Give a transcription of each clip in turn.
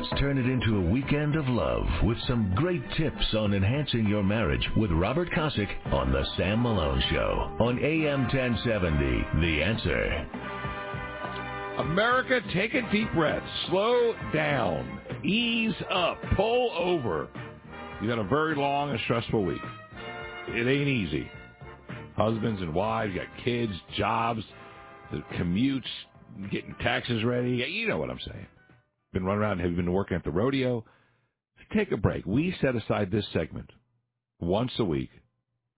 Let's turn it into a weekend of love with some great tips on enhancing your marriage with Robert Kosick on The Sam Malone Show on AM 1070. The Answer. America, take a deep breath. Slow down. Ease up. Pull over. You've had a very long and stressful week. It ain't easy. Husbands and wives, got kids, jobs, the commutes, getting taxes ready. You know what I'm saying. Been running around. Have you been working at the rodeo? Take a break. We set aside this segment once a week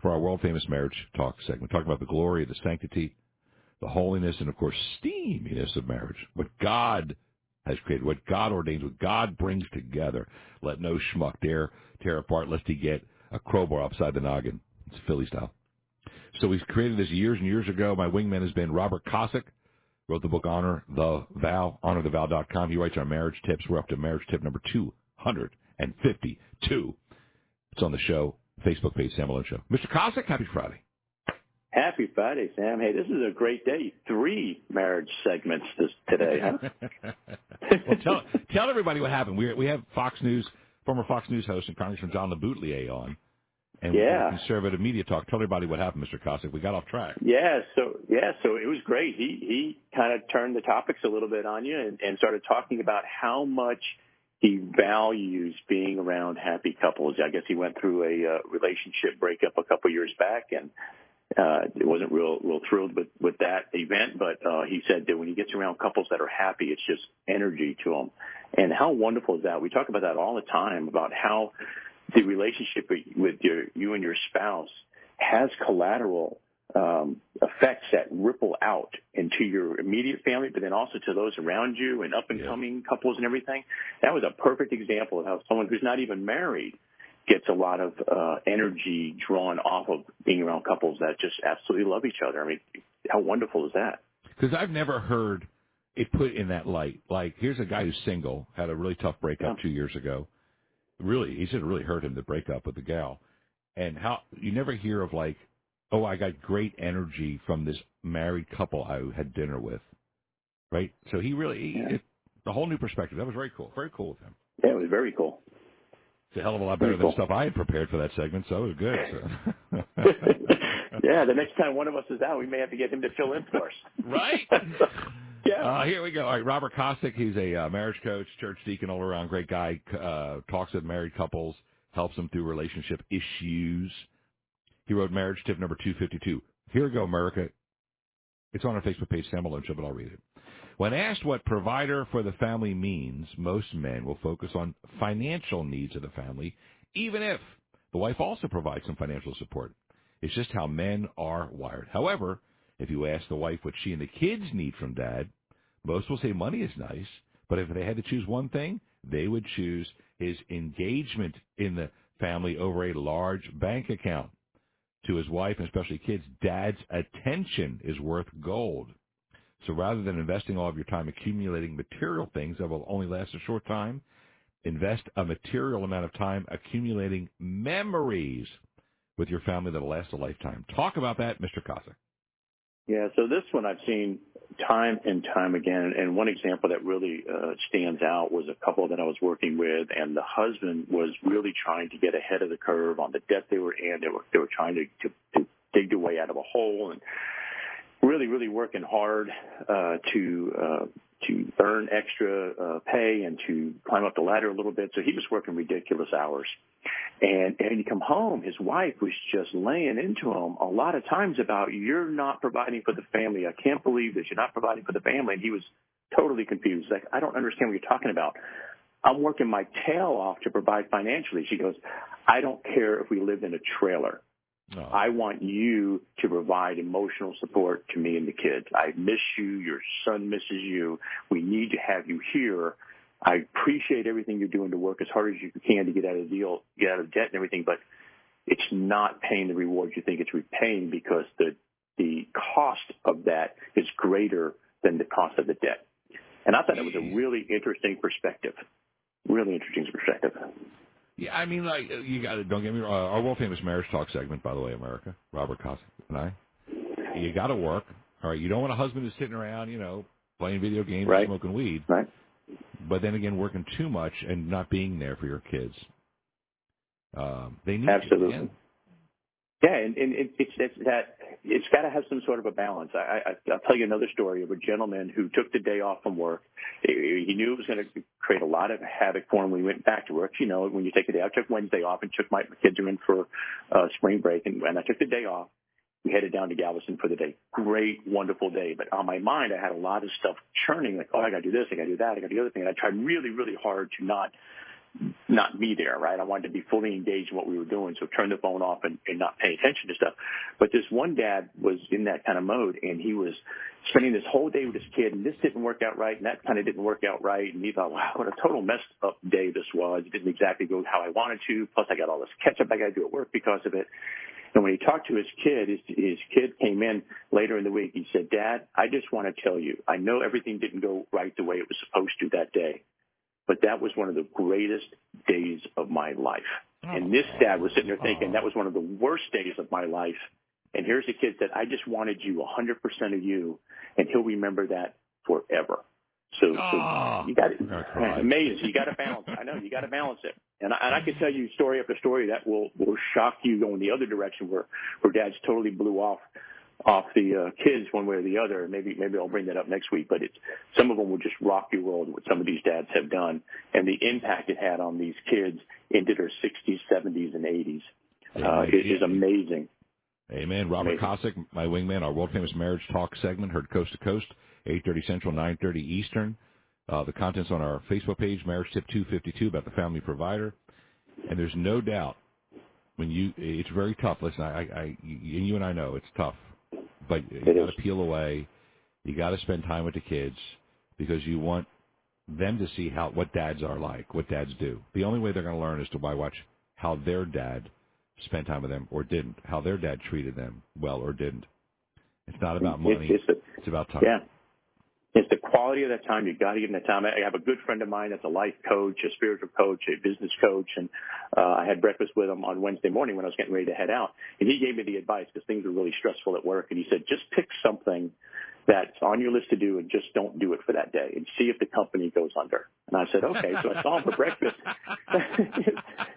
for our world famous marriage talk segment, talking about the glory, the sanctity, the holiness, and of course, steaminess of marriage. What God has created, what God ordains, what God brings together. Let no schmuck dare tear apart lest he get a crowbar upside the noggin. It's Philly style. So we've created this years and years ago. My wingman has been Robert Kosick. Wrote the book Honor the Vow, honorthevow.com. He writes our marriage tips. We're up to marriage tip number 252. It's on the show, Facebook page, Sam Malone Show. Mr. Kosick, happy Friday. Happy Friday, Sam. Hey, this is a great day. Three marriage segments this, today, huh? well, tell, tell everybody what happened. We, we have Fox News, former Fox News host and Congressman John LeBoutillier on and yeah. conservative media talk. Tell everybody what happened, Mr. Kosick. We got off track. Yeah, so yeah, so it was great. He he kind of turned the topics a little bit on you and, and started talking about how much he values being around happy couples. I guess he went through a uh, relationship breakup a couple years back and uh, it wasn't real real thrilled with with that event, but uh, he said that when he gets around couples that are happy, it's just energy to him. And how wonderful is that? We talk about that all the time about how the relationship with your you and your spouse has collateral um, effects that ripple out into your immediate family, but then also to those around you and up and coming yeah. couples and everything. That was a perfect example of how someone who's not even married gets a lot of uh, energy drawn off of being around couples that just absolutely love each other. I mean, how wonderful is that? Because I've never heard it put in that light. Like, here's a guy who's single, had a really tough breakup yeah. two years ago really he said it really hurt him to break up with the gal. And how you never hear of like oh i got great energy from this married couple i had dinner with. Right? So he really yeah. it, the whole new perspective. That was very cool. Very cool with him. Yeah it was very cool. It's a hell of a lot better than stuff i had prepared for that segment so it was good so. yeah the next time one of us is out we may have to get him to fill in for us. Right yeah. Uh, here we go. All right, Robert Kosick. He's a uh, marriage coach, church deacon, all around great guy. Uh, talks with married couples, helps them through relationship issues. He wrote marriage tip number 252. Here we go, America. It's on our Facebook page, Sam Malone Show, but I'll read it. When asked what provider for the family means, most men will focus on financial needs of the family, even if the wife also provides some financial support. It's just how men are wired. However, if you ask the wife what she and the kids need from dad, most will say money is nice, but if they had to choose one thing, they would choose his engagement in the family over a large bank account. To his wife and especially kids, dad's attention is worth gold. So rather than investing all of your time accumulating material things that will only last a short time, invest a material amount of time accumulating memories with your family that'll last a lifetime. Talk about that, Mr. Kosick. Yeah, so this one I've seen time and time again. And one example that really uh, stands out was a couple that I was working with, and the husband was really trying to get ahead of the curve on the debt they were in. They were they were trying to, to, to dig their way out of a hole and really really working hard uh, to uh, to earn extra uh, pay and to climb up the ladder a little bit. So he was working ridiculous hours. And and he come home, his wife was just laying into him a lot of times about you're not providing for the family. I can't believe that you're not providing for the family. And he was totally confused. Like I don't understand what you're talking about. I'm working my tail off to provide financially. She goes, I don't care if we live in a trailer. Oh. I want you to provide emotional support to me and the kids. I miss you. Your son misses you. We need to have you here. I appreciate everything you're doing to work as hard as you can to get out of the deal, get out of debt and everything, but it's not paying the rewards you think it's repaying because the the cost of that is greater than the cost of the debt. And I thought it was a really interesting perspective. Really interesting perspective. Yeah, I mean, like you got to don't get me wrong. Our world famous marriage talk segment, by the way, America, Robert Kosick and I. You got to work. All right, you don't want a husband who's sitting around, you know, playing video games right. smoking weed. Right. but then again, working too much and not being there for your kids. Um, they need absolutely. You, yeah, and, and it, it's, it's that it's got to have some sort of a balance. I, I, I'll tell you another story of a gentleman who took the day off from work. He knew it was going to create a lot of havoc for him when we went back to work. You know, when you take a day, I took Wednesday off and took my, kids in for uh, spring break, and when I took the day off, we headed down to Galveston for the day. Great, wonderful day. But on my mind, I had a lot of stuff churning, like, oh, I got to do this, I got to do that, I got to do the other thing. And I tried really, really hard to not not be there, right? I wanted to be fully engaged in what we were doing, so turn the phone off and, and not pay attention to stuff. But this one dad was in that kind of mode, and he was spending this whole day with his kid, and this didn't work out right, and that kind of didn't work out right, and he thought, wow, what a total messed up day this was. It didn't exactly go how I wanted to. Plus, I got all this catch up I got to do at work because of it. And when he talked to his kid, his, his kid came in later in the week. He said, Dad, I just want to tell you, I know everything didn't go right the way it was supposed to that day, but that was one of the greatest days of my life. Oh, and this dad was sitting there thinking, oh. that was one of the worst days of my life. And here's a kid that I just wanted you, 100% of you, and he'll remember that forever. So, so oh, you got it. Amazing. You got to balance. I know you got to balance it. And I, and I can tell you story after story that will will shock you going the other direction where where dads totally blew off off the uh, kids one way or the other. Maybe maybe I'll bring that up next week. But it's some of them will just rock your world. What some of these dads have done and the impact it had on these kids into their 60s, 70s, and 80s uh, is, is amazing. Amen. Robert Kosick, my wingman, our world famous marriage talk segment, heard coast to coast, 8:30 Central, 9:30 Eastern. Uh, the contents on our Facebook page, Marriage Tip 252, about the family provider. And there's no doubt when you, it's very tough. Listen, I, I, you and I know it's tough, but you got to peel away. You got to spend time with the kids because you want them to see how what dads are like, what dads do. The only way they're going to learn is to by watch how their dad spent time with them or didn't, how their dad treated them well or didn't. It's not about money. It's, it's, a, it's about time. Yeah. It's the quality of that time. You've got to give them the time. I have a good friend of mine that's a life coach, a spiritual coach, a business coach, and uh, I had breakfast with him on Wednesday morning when I was getting ready to head out, and he gave me the advice because things were really stressful at work, and he said just pick something that's on your list to do and just don't do it for that day and see if the company goes under. And I said, okay. So I saw him for breakfast.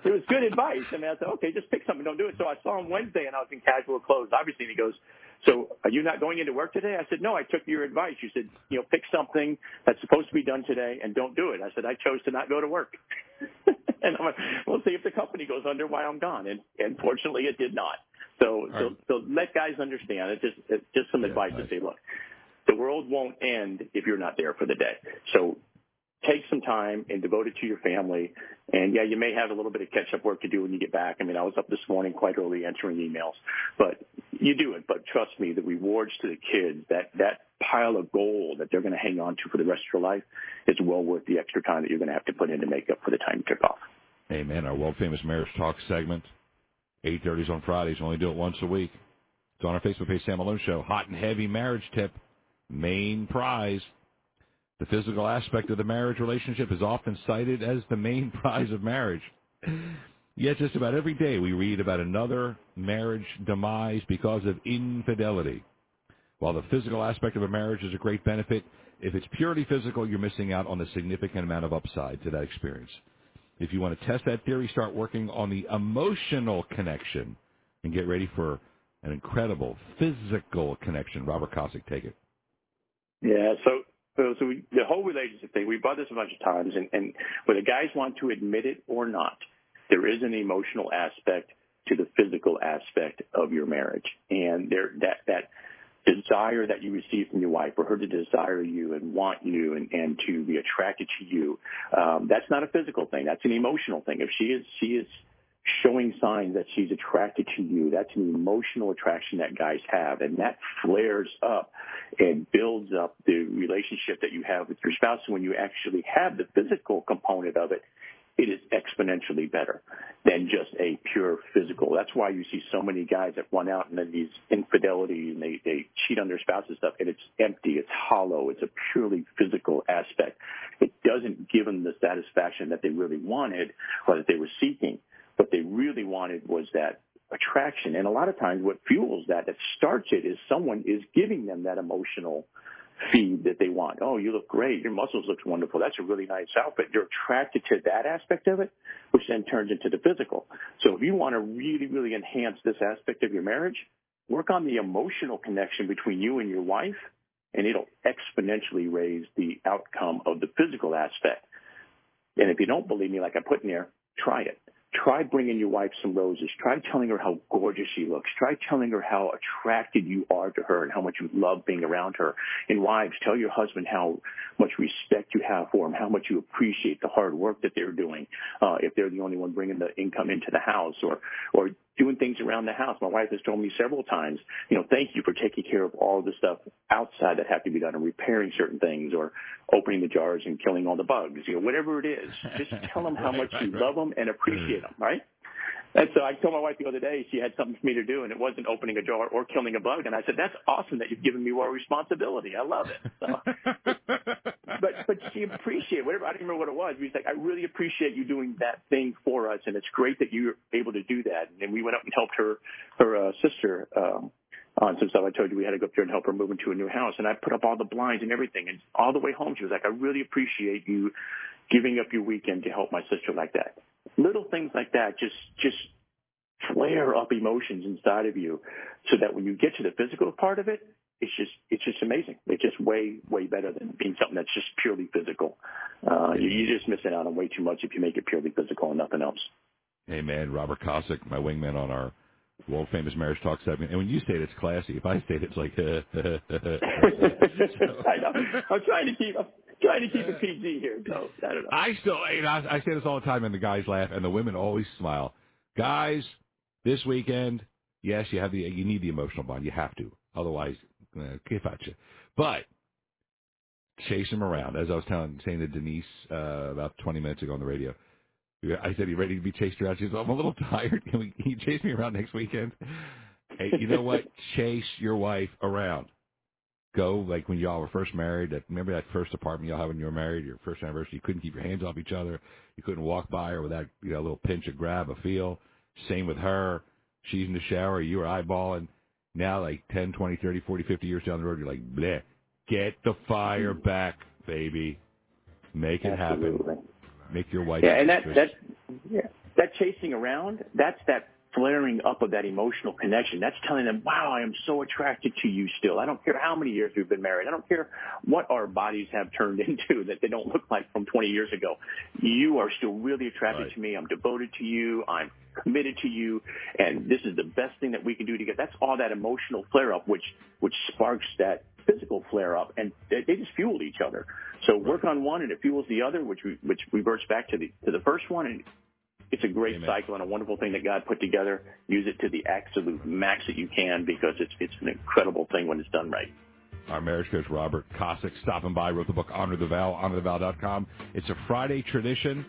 it was good advice. I mean, I said, okay, just pick something, don't do it. So I saw him Wednesday and I was in casual clothes, obviously. And he goes, so are you not going into work today? I said, no, I took your advice. You said, you know, pick something that's supposed to be done today and don't do it. I said, I chose to not go to work. and I'm like, we'll see if the company goes under while I'm gone. And, and fortunately it did not. So, so, so let guys understand. It's just, it's just some yeah, advice nice. to say, look, the world won't end if you're not there for the day. So take some time and devote it to your family. And yeah, you may have a little bit of catch up work to do when you get back. I mean, I was up this morning quite early answering emails, but you do it. But trust me, the rewards to the kids, that, that pile of gold that they're going to hang on to for the rest of their life is well worth the extra time that you're going to have to put in to make up for the time you took off. Amen. Our world famous marriage talk segment, 8.30s on Fridays. We only do it once a week. It's on our Facebook page, Sam Malone Show. Hot and heavy marriage tip main prize. The physical aspect of the marriage relationship is often cited as the main prize of marriage. Yet just about every day we read about another marriage demise because of infidelity. While the physical aspect of a marriage is a great benefit, if it's purely physical, you're missing out on a significant amount of upside to that experience. If you want to test that theory, start working on the emotional connection and get ready for an incredible physical connection. Robert Kosick, take it. Yeah. So, so we, the whole relationship thing, we've brought this a bunch of times, and, and whether guys want to admit it or not, there is an emotional aspect to the physical aspect of your marriage, and there that that desire that you receive from your wife, for her to desire you and want you and, and to be attracted to you, um, that's not a physical thing. That's an emotional thing. If she is she is showing signs that she's attracted to you. That's an emotional attraction that guys have, and that flares up and builds up the relationship that you have with your spouse. And When you actually have the physical component of it, it is exponentially better than just a pure physical. That's why you see so many guys that run out and then these infidelity and they, they cheat on their spouse and stuff, and it's empty, it's hollow, it's a purely physical aspect. It doesn't give them the satisfaction that they really wanted or that they were seeking. What they really wanted was that attraction. And a lot of times what fuels that, that starts it is someone is giving them that emotional feed that they want. Oh, you look great. Your muscles look wonderful. That's a really nice outfit. You're attracted to that aspect of it, which then turns into the physical. So if you want to really, really enhance this aspect of your marriage, work on the emotional connection between you and your wife, and it'll exponentially raise the outcome of the physical aspect. And if you don't believe me, like I put in there, try it. Try bringing your wife some roses. Try telling her how gorgeous she looks. Try telling her how attracted you are to her and how much you love being around her. And wives, tell your husband how much respect you have for him, how much you appreciate the hard work that they're doing. Uh, if they're the only one bringing the income into the house, or or doing things around the house. My wife has told me several times, you know, thank you for taking care of all the stuff outside that have to be done and repairing certain things or opening the jars and killing all the bugs, you know, whatever it is. Just tell them how much you love them and appreciate them, right? And so I told my wife the other day she had something for me to do, and it wasn't opening a jar or killing a bug. And I said, "That's awesome that you've given me more responsibility. I love it." So, but but she appreciated whatever. I don't remember what it was. He's like, "I really appreciate you doing that thing for us, and it's great that you're able to do that." And we went up and helped her her uh, sister. Um, on some stuff I told you we had to go up there and help her move into a new house. And I put up all the blinds and everything. And all the way home, she was like, I really appreciate you giving up your weekend to help my sister like that little things like that just just flare up emotions inside of you so that when you get to the physical part of it it's just it's just amazing. It's just way way better than being something that's just purely physical. Uh you, you're just missing out on way too much if you make it purely physical and nothing else. Hey man robert kosick my wingman on our world famous marriage talk segment. And when you say it it's classy. If i say it it's like i know. I'm trying to keep trying to keep it PG here. So I don't know. I still, you know, I say this all the time, and the guys laugh, and the women always smile. Guys, this weekend, yes, you have the, you need the emotional bond. You have to, otherwise, uh, kick at you. But chase him around, as I was telling, saying to Denise uh, about 20 minutes ago on the radio. I said, "You ready to be chased around?" She said, "I'm a little tired. Can, we, can you chase me around next weekend?" Hey, you know what? chase your wife around go like when y'all were first married. That remember that first apartment y'all had when you were married, your first anniversary. You couldn't keep your hands off each other. You couldn't walk by her without you know a little pinch, a grab, a feel. Same with her. She's in the shower. You were eyeballing. Now, like 10, 20, 30, 40, 50 years down the road, you're like, bleh. Get the fire mm-hmm. back, baby. Make it Absolutely. happen. Make your wife. Yeah, and that that yeah, that chasing around. That's that flaring up of that emotional connection. That's telling them, wow, I am so attracted to you still. I don't care how many years we've been married. I don't care what our bodies have turned into that they don't look like from 20 years ago. You are still really attracted right. to me. I'm devoted to you. I'm committed to you. And this is the best thing that we can do together. That's all that emotional flare up, which, which sparks that physical flare up and they, they just fuel each other. So work on one and it fuels the other, which, which reverts back to the, to the first one and it's a great Amen. cycle and a wonderful thing that God put together. Use it to the absolute max that you can because it's it's an incredible thing when it's done right. Our marriage coach Robert Kosick stopping by, wrote the book Honor the Vow, honorthevow.com. It's a Friday tradition.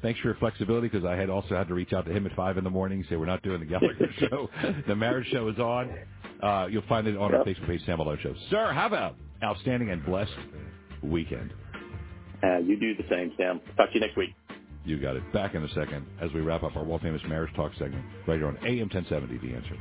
Thanks for your flexibility because I had also had to reach out to him at five in the morning, say we're not doing the Gallagher show. The marriage show is on. Uh, you'll find it on yep. our Facebook page, Sam Malone Show. Sir, have a outstanding and blessed weekend. Uh, you do the same, Sam. Talk to you next week. You got it. Back in a second as we wrap up our world famous marriage talk segment right here on AM 1070. The answer.